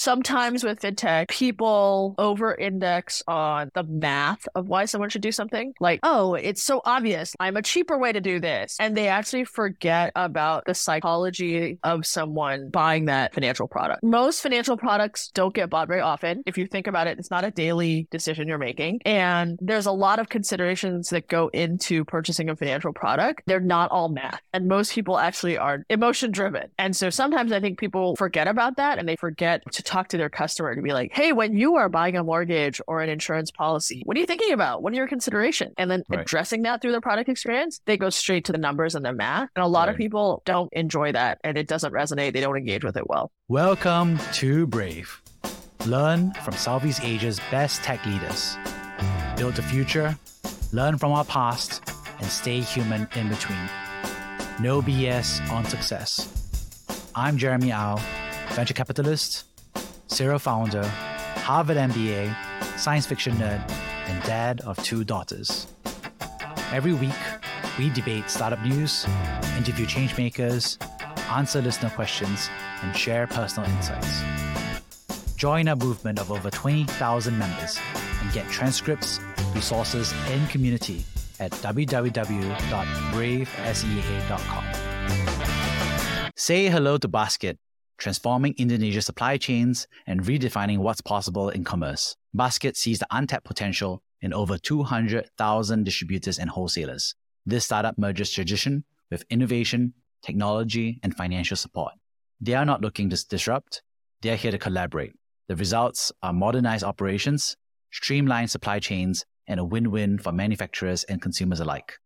sometimes with fintech, people over index on the math of why someone should do something. Like, oh, it's so obvious. I'm a cheaper way to do this. And they actually forget about the psychology of someone buying that financial product. Most financial products don't get bought very often. If you think about it, it's not a daily decision you're making. And there's a lot of considerations that go into purchasing a financial product. They're not all math. And most people actually are emotion driven. And so sometimes I think people forget about that and they forget to talk to their customer to be like, hey, when you are buying a mortgage or an insurance policy, what are you thinking about? What are your considerations? And then right. addressing that through their product experience, they go straight to the numbers and the math. And a lot right. of people don't enjoy that and it doesn't resonate. They don't engage with it well. Welcome to Brave. Learn from Southeast Asia's best tech leaders. Build the future, learn from our past, and stay human in between. No BS on success. I'm Jeremy Au, venture capitalist, serial founder, Harvard MBA, science fiction nerd, and dad of two daughters. Every week, we debate startup news, interview changemakers, answer listener questions, and share personal insights. Join our movement of over 20,000 members and get transcripts, resources, and community at www.bravesea.com. Say hello to Basket, transforming Indonesia's supply chains and redefining what's possible in commerce. Basket sees the untapped potential in over 200,000 distributors and wholesalers. This startup merges tradition with innovation, technology, and financial support. They are not looking to disrupt, they are here to collaborate. The results are modernized operations, streamlined supply chains, and a win win for manufacturers and consumers alike.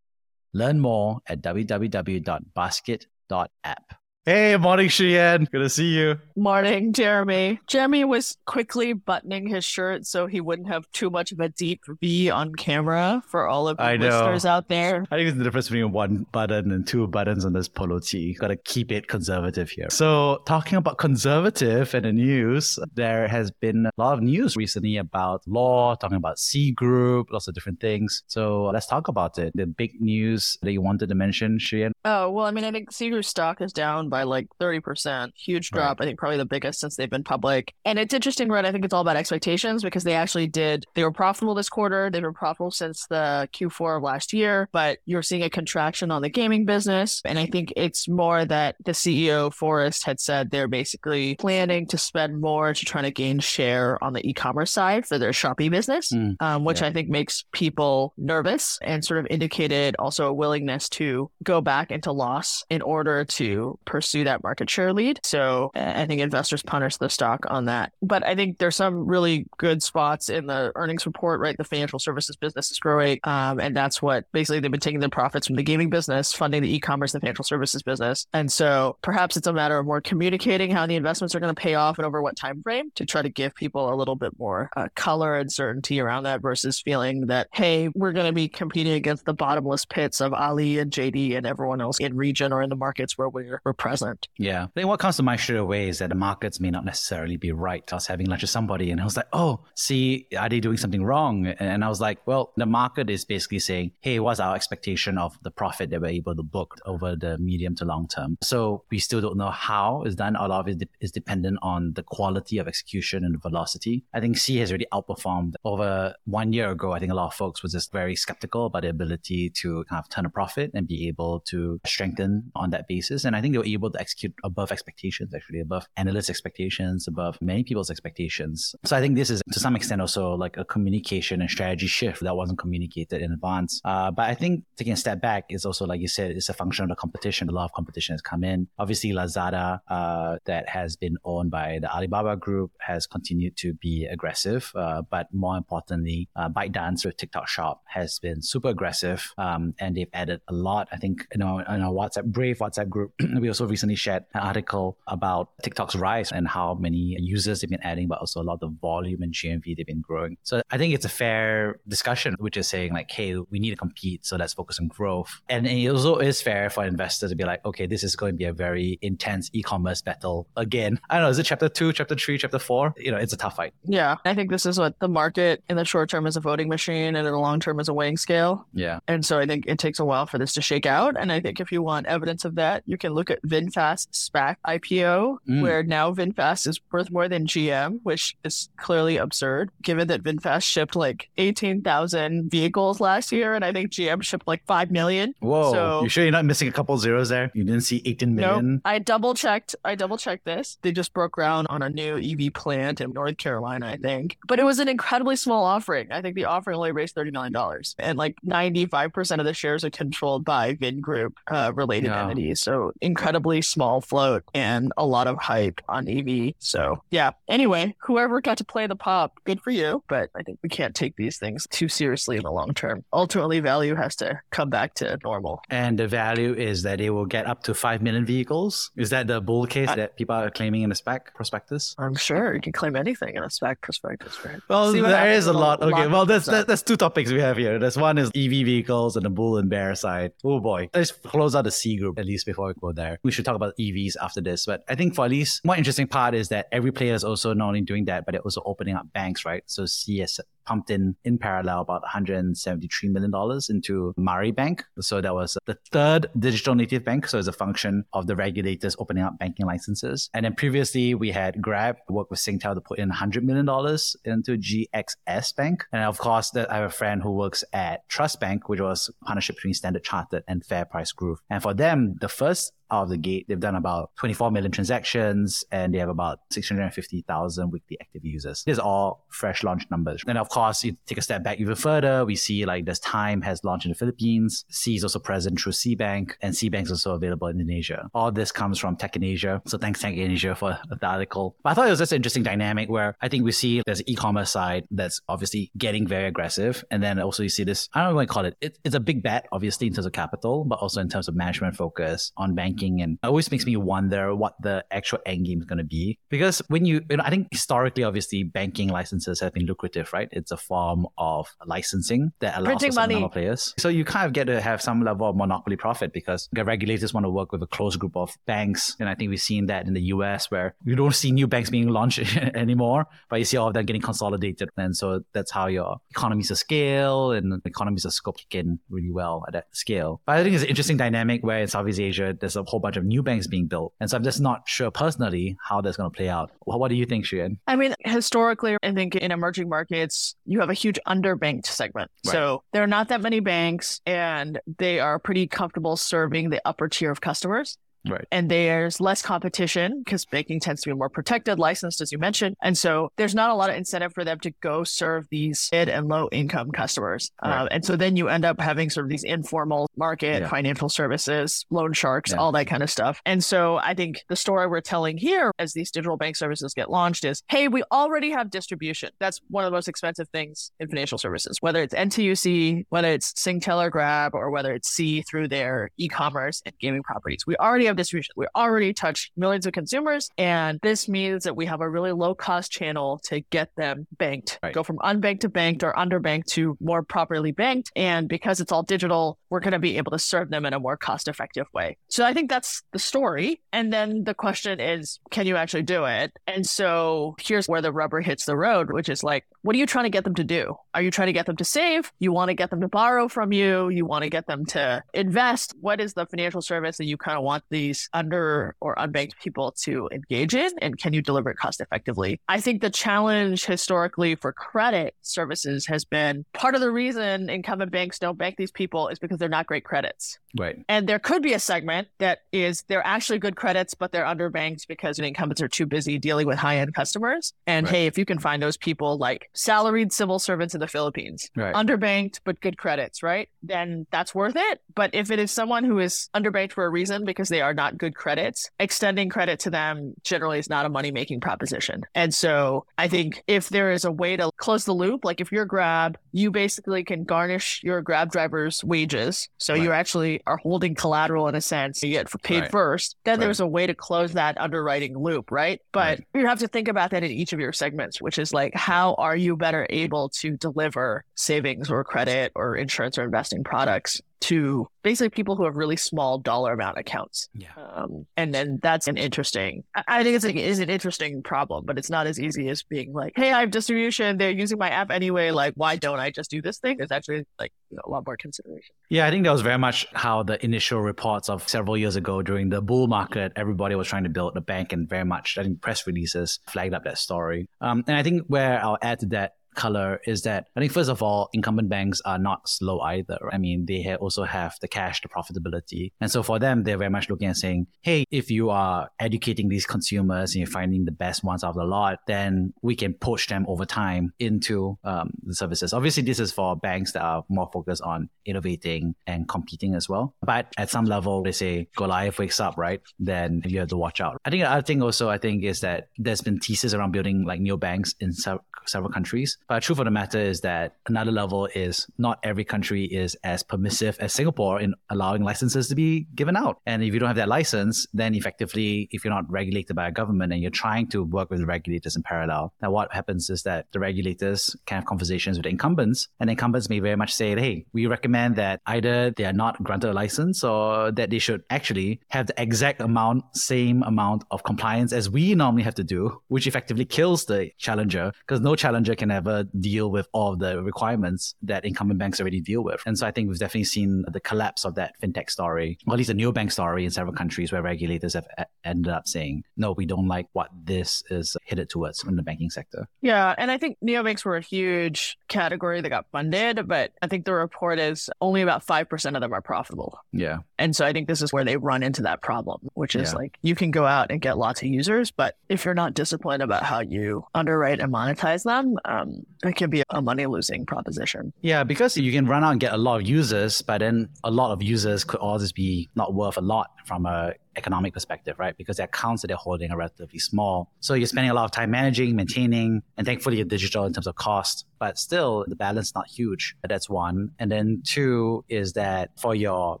Learn more at www.basket.app. Hey, morning, Shiyan. Good to see you. Morning, Jeremy. Jeremy was quickly buttoning his shirt so he wouldn't have too much of a deep V on camera for all of the listeners out there. I think it's the difference between one button and two buttons on this polo tee. Got to keep it conservative here. So, talking about conservative and the news, there has been a lot of news recently about law, talking about Sea Group, lots of different things. So, let's talk about it. The big news that you wanted to mention, Shiyan. Oh, well, I mean, I think Sea Group stock is down by like 30%. Huge drop. Right. I think probably the biggest since they've been public. And it's interesting, right? I think it's all about expectations because they actually did, they were profitable this quarter. They've been profitable since the Q4 of last year, but you're seeing a contraction on the gaming business. And I think it's more that the CEO, Forrest, had said they're basically planning to spend more to try to gain share on the e commerce side for their Shopee business, mm, um, which yeah. I think makes people nervous and sort of indicated also a willingness to go back into loss in order to pursue that market share lead. So I think investors punish the stock on that. But I think there's some really good spots in the earnings report, right? The financial services business is growing. Um, and that's what basically they've been taking the profits from the gaming business, funding the e-commerce and financial services business. And so perhaps it's a matter of more communicating how the investments are going to pay off and over what time frame to try to give people a little bit more uh, color and certainty around that versus feeling that, hey, we're going to be competing against the bottomless pits of Ali and JD and everyone else in region or in the markets where we're, we're present. Yeah. I think what comes to mind straight away is that the markets may not necessarily be right. I was having lunch with somebody and I was like, oh, see, are they doing something wrong? And I was like, well, the market is basically saying, hey, what's our expectation of the profit that we're able to book over the medium to long term? So we still don't know how it's done. A lot of it is dependent on the quality of execution and velocity. I think Sea has already outperformed over one year ago. I think a lot of folks were just very skeptical about the ability to kind of turn a profit and be able to strengthen on that basis. And I think they were able to execute above expectations, actually, above analysts' expectations, above many people's expectations. So I think this is to some extent also like a communication and strategy shift that wasn't communicated in advance. Uh, but I think taking a step back is also, like you said, it's a function of the competition. A lot of competition has come in. Obviously, Lazada, uh, that has been owned by the Alibaba group, has continued to be aggressive. Uh, but more importantly, uh, ByteDance with TikTok Shop has been super aggressive. Um, and they've added a lot. I think, you know, in our WhatsApp, Brave WhatsApp group, we also recently shared an article about TikTok's rise and how many users they've been adding, but also a lot of the volume and GMV they've been growing. So I think it's a fair discussion, which is saying like, hey, we need to compete, so let's focus on growth. And it also is fair for investors to be like, okay, this is going to be a very intense e-commerce battle again. I don't know, is it chapter two, chapter three, chapter four? You know, it's a tough fight. Yeah, I think this is what the market in the short term is a voting machine, and in the long term is a weighing scale. Yeah, and so I think it takes a while for this to shake out. And I think if you want evidence of that, you can look at VinFast SPAC IPO, Mm. where now VinFast is worth more than GM, which is clearly absurd, given that VinFast shipped like 18,000 vehicles last year, and I think GM shipped like 5 million. Whoa. So- you sure you're not missing a couple zeros there? You didn't see 18 million? Nope. I double checked. I double checked this. They just broke ground on a new EV plant in North Carolina, I think. But it was an incredibly small offering. I think the offering only raised $30 million. And like 95% of the shares are controlled by Vingroup uh, related Yeah. entities. So incredibly small float and a lot of hype on EV. So yeah. Anyway, whoever got to play the pop, good for you. But I think we can't take these things too seriously in the long term. Ultimately, value has to come back to normal. And the value is that it will get up to 5 million vehicles. Is that the bull case I- that people are claiming in the SPAC prospectus? I'm sure you can claim anything in a SPAC prospectus, right? Well, See there is a lot. Okay, lot well, there's, there's two topics we have here. There's one is EV vehicles and the bull and bear side. Oh boy. Let's close out the Sea group at least before we go there. We should talk about EVs after this. But I think for at least one interesting part is that every player is also not only doing that, but they're also opening up banks, right? So CS pumped in in parallel about 173 million dollars into MariBank. So that was the third digital native bank. So it's a function of the regulators opening up banking licenses. And then previously we had Grab work with Singtel to put in 100 million dollars into GXS Bank. And of course, I have a friend who works at Trust Bank, which was a partnership between Standard Chartered and FairPrice Group. And for them, the first out of the gate, they've done about 24 million transactions and they have about 650,000 weekly active users. These are all fresh launch numbers. And of course, you take a step back even further, we see like this time has launched in the Philippines. Sea is also present through SeaBank and SeaBank is also available in Indonesia. All this comes from Tech in Asia. So thanks Tech in Asia for the article. But I thought it was just an interesting dynamic where I think we see there's an e-commerce side that's obviously getting very aggressive. And then also you see this, I don't know what to call it. it. It's a big bet, obviously, in terms of capital, but also in terms of management focus on banking. And it always makes me wonder what the actual end game is going to be. Because when you, you know, I think historically, obviously, banking licenses have been lucrative, right? A form of licensing that allows Printing for some money. number of players. So you kind of get to have some level of monopoly profit because the regulators want to work with a close group of banks. And I think we've seen that in the US where you don't see new banks being launched anymore, but you see all of them getting consolidated. And so that's how your economies of scale and economies of scope kick in really well at that scale. But I think it's an interesting dynamic where in Southeast Asia, there's a whole bunch of new banks being built. And so I'm just not sure personally how that's going to play out. What, what do you think, Shiyan? I mean, historically, I think in emerging markets, you have a huge underbanked segment. Right. So there are not that many banks, and they are pretty comfortable serving the upper tier of customers. Right. And there's less competition because banking tends to be more protected, licensed, as you mentioned. And so there's not a lot of incentive for them to go serve these mid and low income customers. Right. Uh, and so then you end up having sort of these informal market, Yeah. financial services, loan sharks, Yeah. all that kind of stuff. And so I think the story we're telling here as these digital bank services get launched is hey, we already have distribution. That's one of the most expensive things in financial services, whether it's NTUC, whether it's Singtel or Grab, or whether it's Sea through their e commerce and gaming properties. We already distribution. We already touch millions of consumers. And this means that we have a really low cost channel to get them banked, Right. go from unbanked to banked or underbanked to more properly banked. And because it's all digital, we're going to be able to serve them in a more cost effective way. So I think that's the story. And then the question is, can you actually do it? And so here's where the rubber hits the road, which is like, what are you trying to get them to do? Are you trying to get them to save? You want to get them to borrow from you? You want to get them to invest? What is the financial service that you kind of want these under or unbanked people to engage in? And can you deliver it cost effectively? I think the challenge historically for credit services has been part of the reason incumbent banks don't bank these people is because they're not great credits. Right. And there could be a segment that is they're actually good credits, but they're underbanked because the incumbents are too busy dealing with high end customers. And Right. hey, if you can find those people like salaried civil servants in the Philippines, Right. underbanked but good credits, right? Then that's worth it. But if it is someone who is underbanked for a reason because they are not good credits, extending credit to them generally is not a money making proposition. And so I think if there is a way to close the loop, like if you're Grab, you basically can garnish your Grab driver's wages. So Right. you actually are holding collateral in a sense. You get paid Right. first. Then Right. there's a way to close that underwriting loop, right? But you have to think about that in each of your segments, which is like, how are you better able to deliver savings or credit or insurance or investing products to basically people who have really small dollar amount accounts. Yeah. Um, and then that's an interesting, I- think it's like, is an interesting problem, but it's not as easy as being like, hey, I have distribution. They're using my app anyway. Like, why don't I just do this thing? There's actually like you know, a lot more consideration. Yeah, I think that was very much how the initial reports of several years ago during the bull market, everybody was trying to build a bank, and very much I think press releases flagged up that story. Um, and I think where I'll add to that color is that I think first of all, incumbent banks are not slow either. I mean, they ha- also have the cash, the profitability, and so for them, they're very much looking at saying, "Hey, if you are educating these consumers and you're finding the best ones out of the lot, then we can push them over time into um, the services." Obviously, this is for banks that are more focused on innovating and competing as well. But at some level, they say Goliath wakes up, right? Then you have to watch out. I think the other thing also I think is that there's been thesis around building like new banks in se- several countries. But the truth of the matter is that another level is not every country is as permissive as Singapore in allowing licenses to be given out. And if you don't have that license, then effectively, if you're not regulated by a government and you're trying to work with regulators in parallel, now what happens is that the regulators can have conversations with the incumbents, and incumbents may very much say, hey, we recommend that either they are not granted a license or that they should actually have the exact amount, same amount of compliance as we normally have to do, which effectively kills the challenger because no challenger can ever deal with all of the requirements that incumbent banks already deal with. And so I think we've definitely seen the collapse of that fintech story, or at least a neobank story in several countries where regulators have a- ended up saying, no, we don't like what this is headed towards in the banking sector. Yeah, and I think neobanks were a huge category that got funded, but I think the report is only about 5% of them are profitable. Yeah. And so I think this is where they run into that problem, which is Yeah. like you can go out and get lots of users, but if you're not disciplined about how you underwrite and monetize them, um, it can be a money losing proposition. Yeah, because you can run out and get a lot of users, but then a lot of users could all just be not worth a lot from a economic perspective, right? Because the accounts that they're holding are relatively small. So you're spending a lot of time managing, maintaining, and thankfully you're digital in terms of cost, but still the balance not huge. That's one. And then two is that for your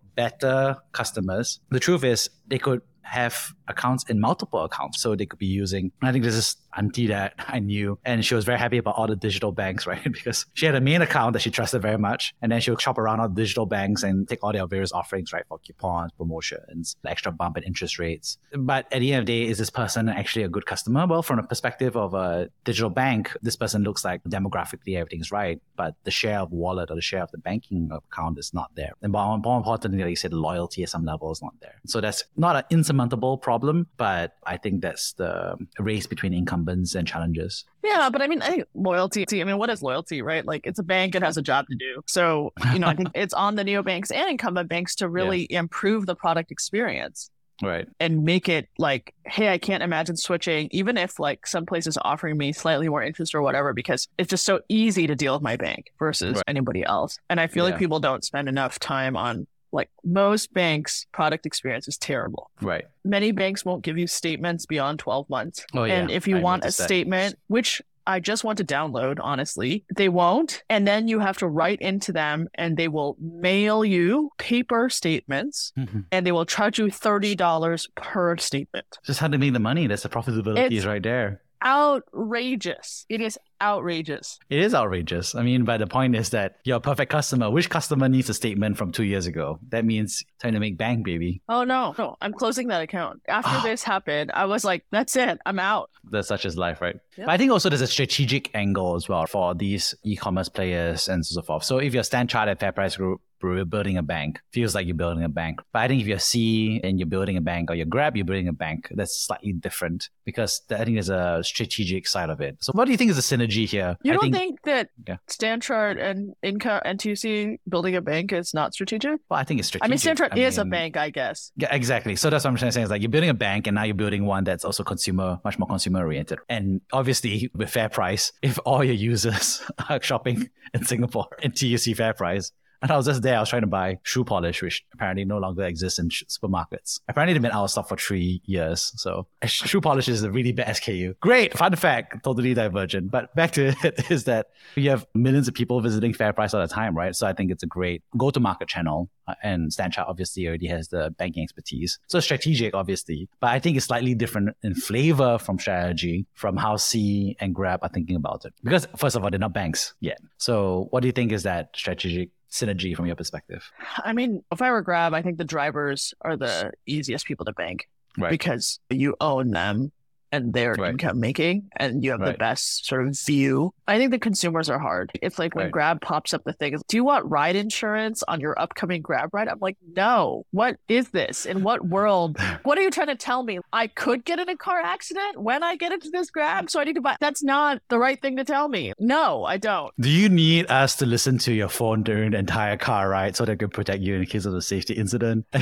better customers, the truth is they could have accounts in multiple accounts. So they could be using, I think this is auntie that I knew, and she was very happy about all the digital banks, right? Because she had a main account that she trusted very much. And then she would shop around all the digital banks and take all their various offerings, right? For coupons, promotions, extra bump in interest rates. But at the end of the day, is this person actually a good customer? Well, from the perspective of a digital bank, this person looks like demographically everything's right, but the share of wallet or the share of the banking account is not there. And more importantly, like you said, loyalty at some level is not there. So that's not an insurmountable problem, but I think that's the race between incumbents and challengers. Yeah, but I mean, I think loyalty. I mean, what is loyalty, right? Like, it's a bank; it has a job to do. So, you know, I think it's on the neobanks and incumbent banks to really improve the product experience Right. and make it like, hey, I can't imagine switching, even if like some places offering me slightly more interest or whatever, because it's just so easy to deal with my bank versus Right. anybody else. And I feel Yeah. like people don't spend enough time on like most banks' product experience is terrible. Right. Many banks won't give you statements beyond 12 months. Oh, yeah. And if you I want a statement, which I just want to download, honestly, they won't. And then you have to write into them and they will mail you paper statements Mhm. and they will charge you $30 per statement. Just how to make the money. That's the profitability It's- is right there. Outrageous. It is outrageous. It is outrageous. I mean, but the point is that you're a perfect customer. Which customer needs a statement from two years ago? That means time to make bank, baby. Oh, no, no, I'm closing that account. After Ah. this happened, I was like, that's it. I'm out. That's such as life, right? Yep. But I think also there's a strategic angle as well for these e-commerce players and so forth. So if you're Stanchart at FairPrice Group, building a bank. Feels like you're building a bank. But I think if you're Sea and you're building a bank or you're Grab, you're building a bank, that's slightly different because I think there's a strategic side of it. So what do you think is the synergy here? You I don't think, that Yeah. Stanchart and Inca and TC building a bank is not strategic? well, I think it's strategic. I mean, Stanchart is a bank, I guess. Yeah, exactly. So that's what I'm trying to say is like you're building a bank and now you're building one that's also consumer, much more consumer oriented. And obviously with FairPrice, if all your users are shopping in Singapore in NTUC FairPrice, and I was just there, I was trying to buy shoe polish, which apparently no longer exists in sh- supermarkets. Apparently they've been out of stock for three years. So shoe polish is a really bad SKU. Great. Fun fact, totally divergent. But back to it is that you have millions of people visiting FairPrice all the time, right? So I think it's a great go-to-market channel. Uh, and Stanchart obviously already has the banking expertise. So strategic, obviously, but I think it's slightly different in flavor from strategy from how Sea and Grab are thinking about it. Because first of all, they're not banks yet. So what do you think is that strategic synergy from your perspective? I mean, if I were Grab, I think the drivers are the easiest people to bank Right. because you own them and they're Right. income making and you have the best sort of view. I think the consumers are hard. It's like when Right. Grab pops up the thing, do you want ride insurance on your upcoming Grab ride? I'm like, no. What is this? In what world? What are you trying to tell me? I could get in a car accident when I get into this Grab, so I need to buy. That's not the right thing to tell me. No, I don't. Do you need us to listen to your phone during the entire car ride so they can protect you in case of a safety incident?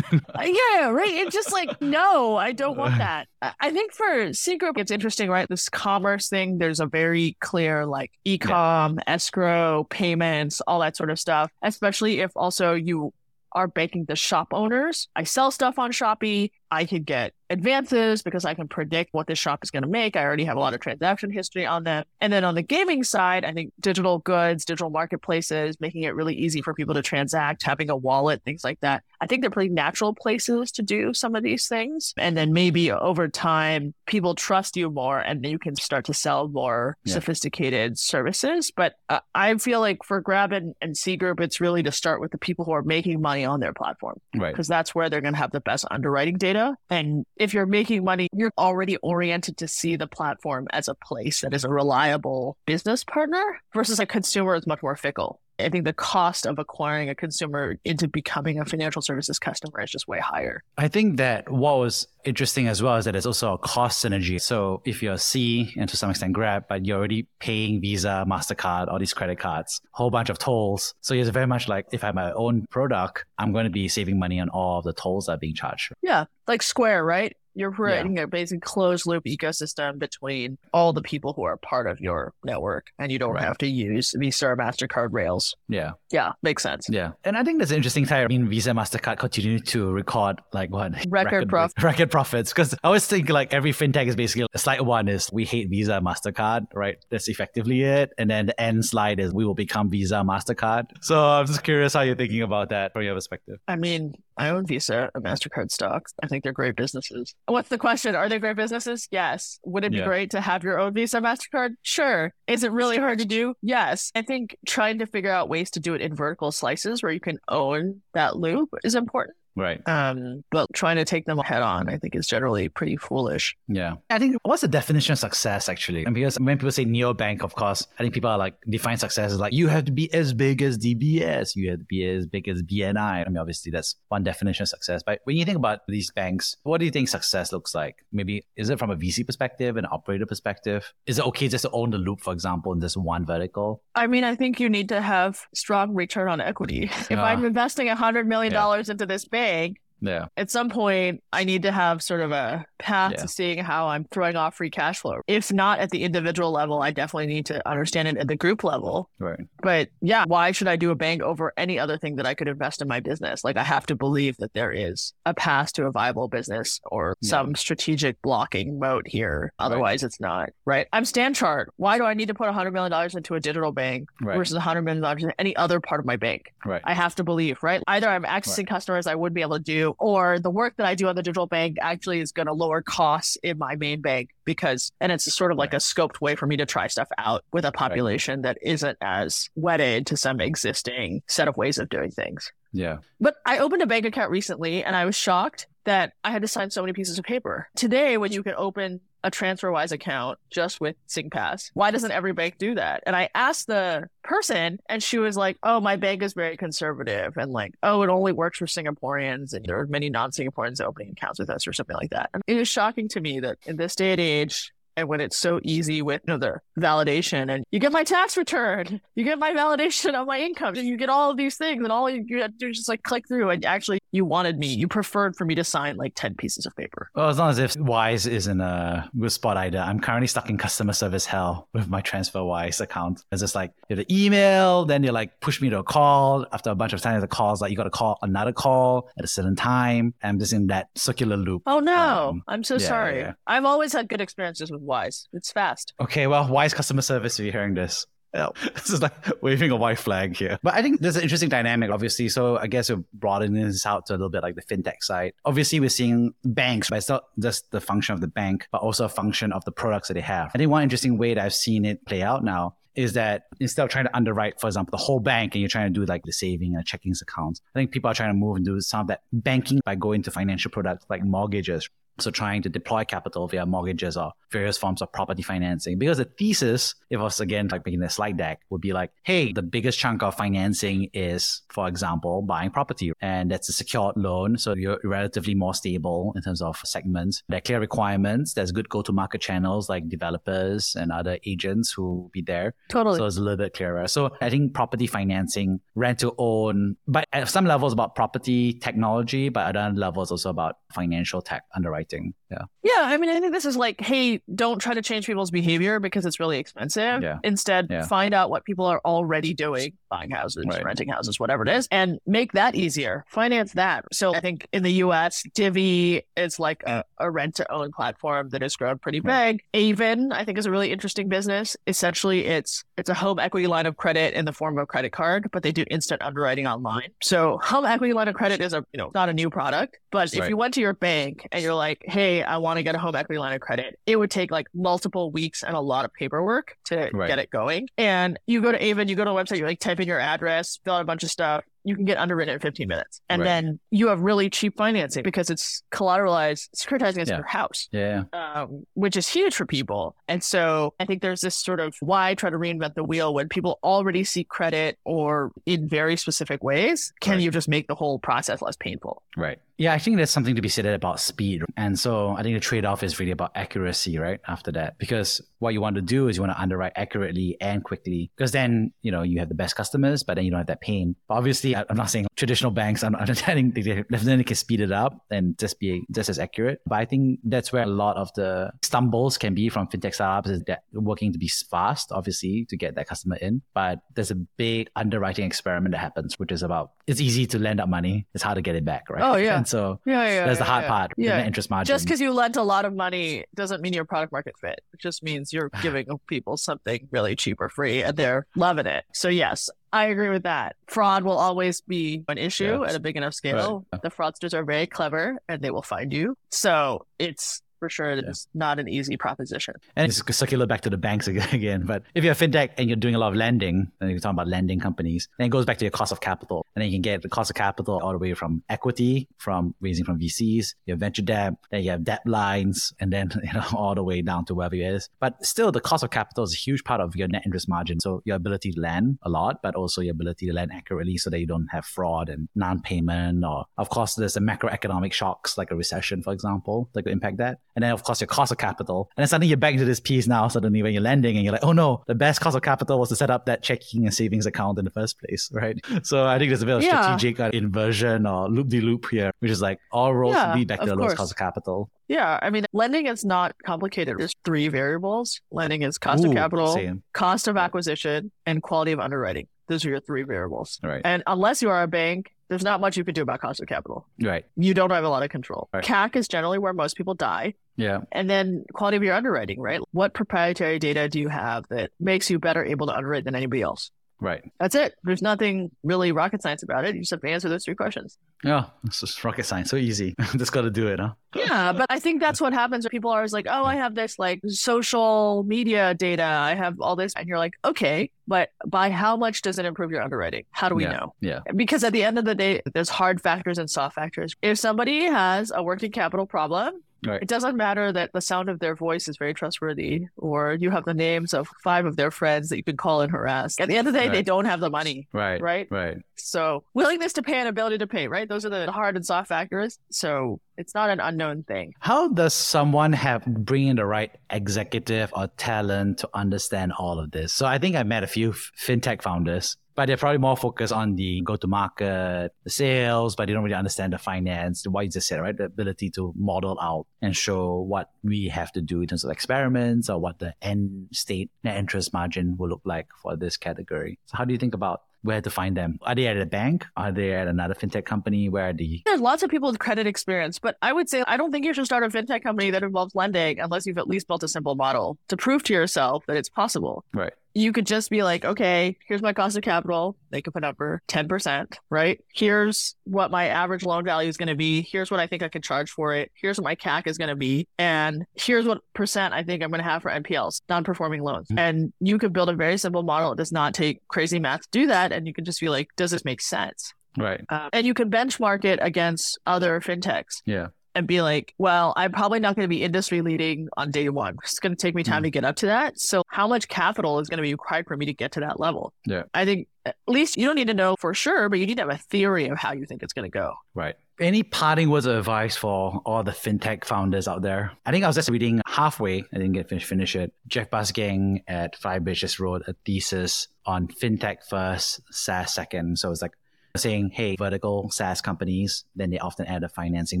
Uh, yeah, right. It's just like, no, I don't want that. I think for Sea Group, it's interesting, right? This commerce thing, there's a very clear like e-com, escrow, payments, all that sort of stuff, especially if also you are banking the shop owners. I sell stuff on Shopee. I could get advances because I can predict what this shop is going to make. I already have a lot of transaction history on them. And then on the gaming side, I think digital goods, digital marketplaces, making it really easy for people to transact, having a wallet, things like that. I think they're pretty natural places to do some of these things. And then maybe over time, people trust you more and you can start to sell more Yeah. sophisticated services. But uh, I feel like for Grab and, and Sea Group, it's really to start with the people who are making money on their platform right. because that's where they're going to have the best underwriting data. And if you're making money, you're already oriented to see the platform as a place that is a reliable business partner versus a consumer is much more fickle. I think the cost of acquiring a consumer into becoming a financial services customer is just way higher. I think that what was interesting as well is that there's also a cost synergy. So if you're Sea and to some extent Grab, but you're already paying Visa, MasterCard, all these credit cards, whole bunch of tolls. So it's very much like if I have my own product, I'm going to be saving money on all of the tolls that are being charged. Yeah, like Square, right? You're creating a basic closed loop ecosystem between all the people who are part of your network, and you don't Right. have to use Visa or MasterCard rails. Yeah. Yeah, makes sense. Yeah. And I think that's an interesting time. I mean, Visa, MasterCard continue to record like what? Record prof- Record profits. Because I always think like every fintech is basically a slide one is we hate Visa, MasterCard, right? That's effectively it. And then the end slide is we will become Visa, MasterCard. So I'm just curious how you're thinking about that from your perspective. I mean, I own Visa and MasterCard stocks. I think they're great businesses. What's the question? Are they great businesses? Yes. Would it be Yeah. great to have your own Visa, MasterCard? Sure. Is it really hard to do? Yes. I think trying to figure out ways to do it in vertical slices where you can own that loop is important. Right. Um, but trying to take them head on, I think, is generally pretty foolish. Yeah. I think what's the definition of success actually? And because when people say neobank, of course, I think people are like define success as like you have to be as big as DBS, you have to be as big as BNI. I mean, obviously that's one definition of success. But when you think about these banks, what do you think success looks like? Maybe is it from a VC perspective, an operator perspective? Is it okay just to own the loop, for example, in this one vertical? I mean, I think you need to have strong return on equity. If Ah. I'm investing a hundred million Yeah. dollars into this bank, big yeah. at some point I need to have sort of a path Yeah. to seeing how I'm throwing off free cash flow. If not at the individual level, I definitely need to understand it at the group level. Right. But yeah, why should I do a bank over any other thing that I could invest in my business? Like I have to believe that there is a path to a viable business or Yeah. some strategic blocking moat here. Otherwise it's not, right? I'm Stanchart. Why do I need to put $100 million into a digital bank Right. versus $100 million in any other part of my bank? Right. I have to believe, right? Either I'm accessing customers I would be able to do, or the work that I do on the digital bank actually is going to lower costs in my main bank because, and it's sort of like a scoped way for me to try stuff out with a population that isn't as wedded to some existing set of ways of doing things. Yeah. But I opened a bank account recently and I was shocked that I had to sign so many pieces of paper. Today, when hmm. you can open a TransferWise account just with SingPass, why doesn't every bank do that? And I asked the person and she was like, oh, my bank is very conservative and like, oh, it only works for Singaporeans and there are many non Singaporeans opening accounts with us or something like that. And it is shocking to me that in this day and age, and when it's so easy with you know, the validation and you get my tax return, you get my validation of my income, and you get all of these things, and all you, you have to do is just like click through. And actually, you wanted me, you preferred for me to sign like 10 pieces of paper. Well, as long as if Wise isn't a good spot either. I'm currently stuck in customer service hell with my TransferWise account. It's just like you have the email, then you like push me to a call. After a bunch of times, the calls like you got to call another call at a certain time. I'm just in that circular loop. Oh no, Um, I'm so yeah, sorry. yeah. I've always had good experiences with Wise. It's fast. Okay, well, Wise customer service if you're hearing this. Help. This is like waving a white flag here. But I think there's an interesting dynamic, obviously. So I guess we're broadening this out to a little bit like the fintech side. Obviously, we're seeing banks, but it's not just the function of the bank, but also a function of the products that they have. I think one interesting way that I've seen it play out now is that instead of trying to underwrite, for example, the whole bank and you're trying to do like the saving and checking accounts, I think people are trying to move and do some of that banking by going to financial products like mortgages. So trying to deploy capital via mortgages or various forms of property financing. Because the thesis, if I was again like making a slide deck, would be like, hey, the biggest chunk of financing is, for example, buying property. And that's a secured loan. So you're relatively more stable in terms of segments. There are clear requirements. There's good go-to-market channels like developers and other agents who will be there. Totally. So it's a little bit clearer. So I think property financing, rent to own, but at some levels about property technology, but at other levels also about financial tech underwriting writing. Yeah. Yeah. I mean, I think this is like, hey, don't try to change people's behavior because it's really expensive. Yeah. Instead, Yeah. find out what people are already doing, buying houses, Right. renting houses, whatever it is, and make that easier. Finance that. So I think in the US, Divvy is like a, a rent to own platform that has grown pretty Right. big. Aven, I think, is a really interesting business. Essentially, it's it's a home equity line of credit in the form of a credit card, but they do instant underwriting online. So home equity line of credit is a you know not a new product, but if you went to your bank and you're like, hey, I want to get a home equity line of credit, it would take like multiple weeks and a lot of paperwork to Right. get it going. And you go to Aven, you go to a website, you like type in your address, fill out a bunch of stuff. You can get underwritten in 15 minutes. And Right. then you have really cheap financing because it's collateralized, securitized against Yeah. your house Yeah. um, which is huge for people. And so I think there's this sort of why try to reinvent the wheel when people already seek credit or in very specific ways. Can Right. you just make the whole process less painful? Right. Yeah, I think there's something to be said about speed. And so I think the trade off is really about accuracy, right? After that. Because what you want to do is you want to underwrite accurately and quickly. Because then, you know, you have the best customers, but then you don't have that pain. But obviously, I'm not saying traditional banks, I'm, I'm think they definitely can speed it up and just be just as accurate. But I think that's where a lot of the stumbles can be from fintech startups is that working to be fast, obviously, to get that customer in. But there's a big underwriting experiment that happens, which is about it's easy to lend out money, it's hard to get it back, right? Oh, yeah. And so Yeah, yeah. that's the hard part, Yeah. interest margin. Just because you lent a lot of money doesn't mean your product market fit. It just means you're giving people something really cheap or free and they're loving it. So, yes, I agree with that. Fraud will always be an issue Yes. at a big enough scale. The fraudsters are very clever and they will find you. So, it's for sure it's not an easy proposition. And it's circular back to the banks again. But if you're a fintech and you're doing a lot of lending, and you're talking about lending companies, then it goes back to your cost of capital. And then you can get the cost of capital all the way from equity, from raising from VCs, you have venture debt, then you have debt lines, and then you know all the way down to wherever it is. But still, the cost of capital is a huge part of your net interest margin. So your ability to lend a lot, but also your ability to lend accurately so that you don't have fraud and non-payment. Or of course, there's the macroeconomic shocks like a recession, for example, that could impact that. And then of course your cost of capital. And then suddenly you're back into this piece now. Suddenly when you're lending and you're like, oh no, the best cost of capital was to set up that checking and savings account in the first place, right? So I think there's a bit of Yeah. strategic uh, inversion or loop de loop here, which is like all roads Yeah, lead back to the lowest cost of capital. Yeah, I mean, lending is not complicated. There's three variables. Lending is cost of capital, same. cost of acquisition, and quality of underwriting. Those are your three variables. Right. And unless you are a bank, there's not much you can do about cost of capital. Right. You don't have a lot of control. Right. CAC is generally where most people die. Yeah. And then quality of your underwriting, right? What proprietary data do you have that makes you better able to underwrite than anybody else? Right. That's it. There's nothing really rocket science about it. You just have to answer those three questions. Yeah. It's just rocket science. So easy. just got to do it, huh? Yeah, but I think that's what happens when people are always like, oh, I have this like social media data. I have all this. And you're like, okay, but by how much does it improve your underwriting? How do we yeah. know? Yeah. Because at the end of the day, there's hard factors and soft factors. If somebody has a working capital problem, Right. it doesn't matter that the sound of their voice is very trustworthy or you have the names of five of their friends that you can call and harass. At the end of the day, they don't have the money. Right. Right. Right. So willingness to pay and ability to pay, right? Those are the hard and soft factors. So it's not an unknown thing. How does someone have bring in the right executive or talent to understand all of this? So I think I met a few f- fintech founders, but they're probably more focused on the go to market, the sales, but they don't really understand the finance, what you just said, right? The ability to model out and show what we have to do in terms of experiments or what the end state net interest margin will look like for this category. So how do you think about where to find them? Are they at a bank? Are they at another fintech company? Where are the There's lots of people with credit experience, but I would say I don't think you should start a fintech company that involves lending unless you've at least built a simple model to prove to yourself that it's possible. right? You could just be like, okay, here's my cost of capital. Make up a number, 10%, right? Here's what my average loan value is going to be. Here's what I think I can charge for it. Here's what my CAC is going to be. And here's what percent I think I'm going to have for NPLs, non performing loans. Mm-hmm. And you could build a very simple model. It does not take crazy math to do that. And you can just be like, does this make sense? Right. Um, and you can benchmark it against other fintechs. Yeah and be like, well, I'm probably not going to be industry leading on day one. It's going to take me time mm. to get up to that. So, how much capital is going to be required for me to get to that level? Yeah. I think at least you don't need to know for sure, but you need to have a theory of how you think it's going to go. Right. Any parting words of advice for all the fintech founders out there? I think I was just reading halfway. I didn't get finish finish it. Jeff Bussgang at Flybridge just wrote a thesis on fintech first, SaaS second. So it's like saying, hey, vertical SaaS companies, then they often add a financing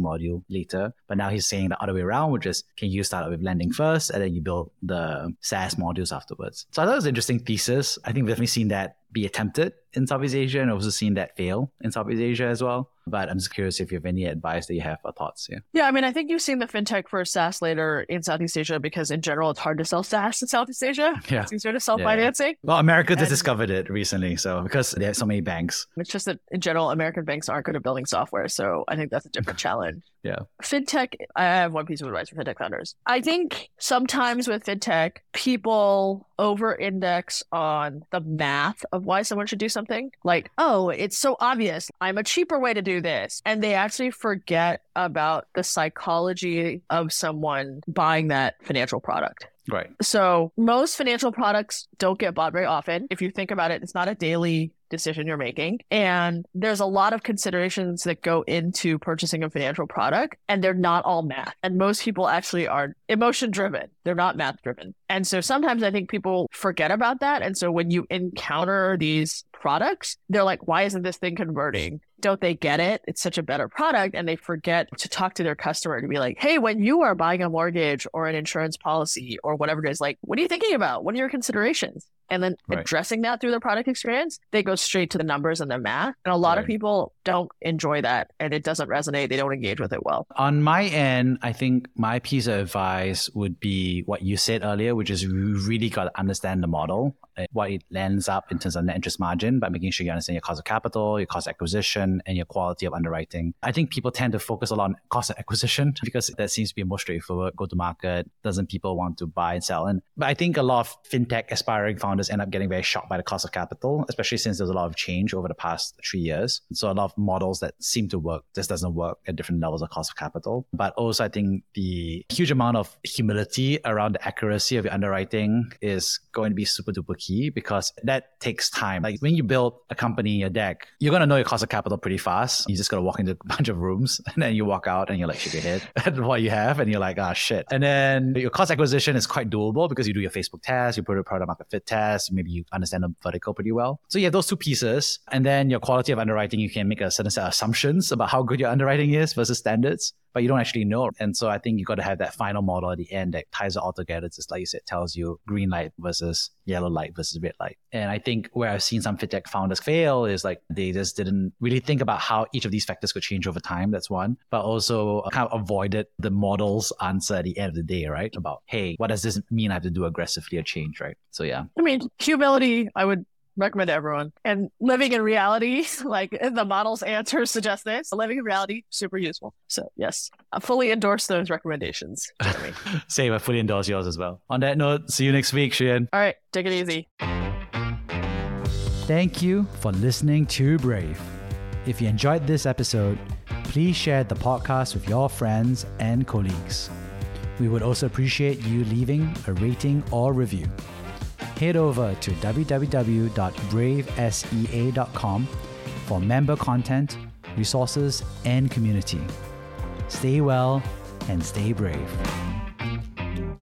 module later. But now he's saying the other way around, which is can you start with lending first and then you build the SaaS modules afterwards. So I thought it was an interesting thesis. I think we've definitely seen that be attempted in Southeast Asia and also seen that fail in Southeast Asia as well. But I'm just curious if you have any advice that you have or thoughts. Yeah. Yeah. I mean, I think you've seen the fintech for SaaS later in Southeast Asia because in general, it's hard to sell SaaS in Southeast Asia. Yeah. It's easier to sell yeah, financing. Yeah. Well, America just discovered it recently. So because they have so many banks. It's just that in general, American banks aren't good at building software. So I think that's a different challenge. Yeah. Fintech, I have one piece of advice for fintech founders. I think sometimes with fintech, people over index on the math of why someone should do something. Like, oh, it's so obvious. I'm a cheaper way to do this. And they actually forget about the psychology of someone buying that financial product. Right. So most financial products don't get bought very often. If you think about it, it's not a daily decision you're making. And there's a lot of considerations that go into purchasing a financial product, and they're not all math. And most people actually are emotion driven, they're not math driven. And so sometimes I think people forget about that. And so when you encounter these products, they're like, why isn't this thing converting? Don't they get it? It's such a better product. And they forget to talk to their customer to be like, hey, when you are buying a mortgage or an insurance policy or whatever it is, like, what are you thinking about? What are your considerations? And then right. addressing that through the product experience, they go straight to the numbers and the math. And a lot right. of people don't enjoy that and it doesn't resonate. They don't engage with it well. On my end, I think my piece of advice would be what you said earlier, which is you really got to understand the model, uh, what it lands up in terms of net interest margin by making sure you understand your cost of capital, your cost of acquisition, and your quality of underwriting. I think people tend to focus a lot on cost of acquisition because that seems to be more straightforward, go to market, doesn't people want to buy and sell. And but I think a lot of fintech aspiring founders founders end up getting very shocked by the cost of capital, especially since there's a lot of change over the past three years. So a lot of models that seem to work just doesn't work at different levels of cost of capital. But also I think the huge amount of humility around the accuracy of your underwriting is going to be super duper key because that takes time. Like when you build a company, a deck, you're going to know your cost of capital pretty fast. You just got to walk into a bunch of rooms and then you walk out and you're like, shake your head at what you have and you're like, ah, shit. And then your cost acquisition is quite doable because you do your Facebook test, you put a product market fit test, test, maybe you understand the vertical pretty well. So you have those two pieces. And then your quality of underwriting, you can make a certain set of assumptions about how good your underwriting is versus standards, but you don't actually know. And so I think you've got to have that final model at the end that ties it all together. Just like you said, tells you green light versus yellow light versus red light. And I think where I've seen some fintech founders fail is like they just didn't really think about how each of these factors could change over time. That's one, but also kind of avoided the model's answer at the end of the day, right? About, hey, what does this mean I have to do aggressively a change, right? So yeah. I mean, humility, I would recommend to everyone. And living in reality, like the model's answers suggest this, living in reality, super useful. So yes, I fully endorse those recommendations. Same, I fully endorse yours as well. On that note, see you next week, Shiyan. All right, take it easy. Thank you for listening to Brave. If you enjoyed this episode, please share the podcast with your friends and colleagues. We would also appreciate you leaving a rating or review head over to www.bravesea.com for member content, resources, and community. Stay well and stay brave.